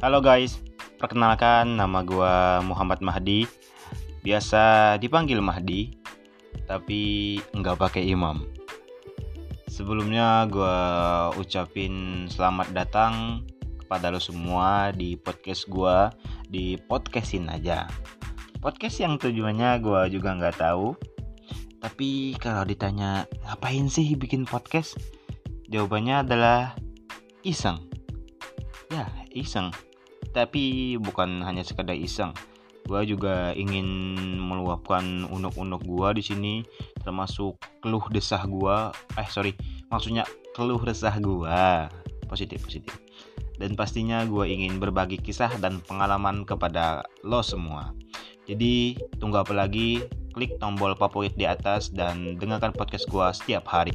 Halo guys, perkenalkan nama gua Muhammad Mahdi. Biasa dipanggil Mahdi, tapi nggak pakai imam. Sebelumnya gua ucapin selamat datang kepada lo semua di podcast gua di podcastin aja. Podcast yang tujuannya gua juga nggak tahu. Tapi kalau ditanya ngapain sih bikin podcast, jawabannya adalah iseng. Ya, iseng tapi bukan hanya sekedar iseng. Gue juga ingin meluapkan unek-unek gue di sini termasuk keluh desah gue eh sorry maksudnya keluh resah gue positif positif. Dan pastinya gue ingin berbagi kisah dan pengalaman kepada lo semua. Jadi tunggu apa lagi? Klik tombol favorit di atas dan dengarkan podcast gue setiap hari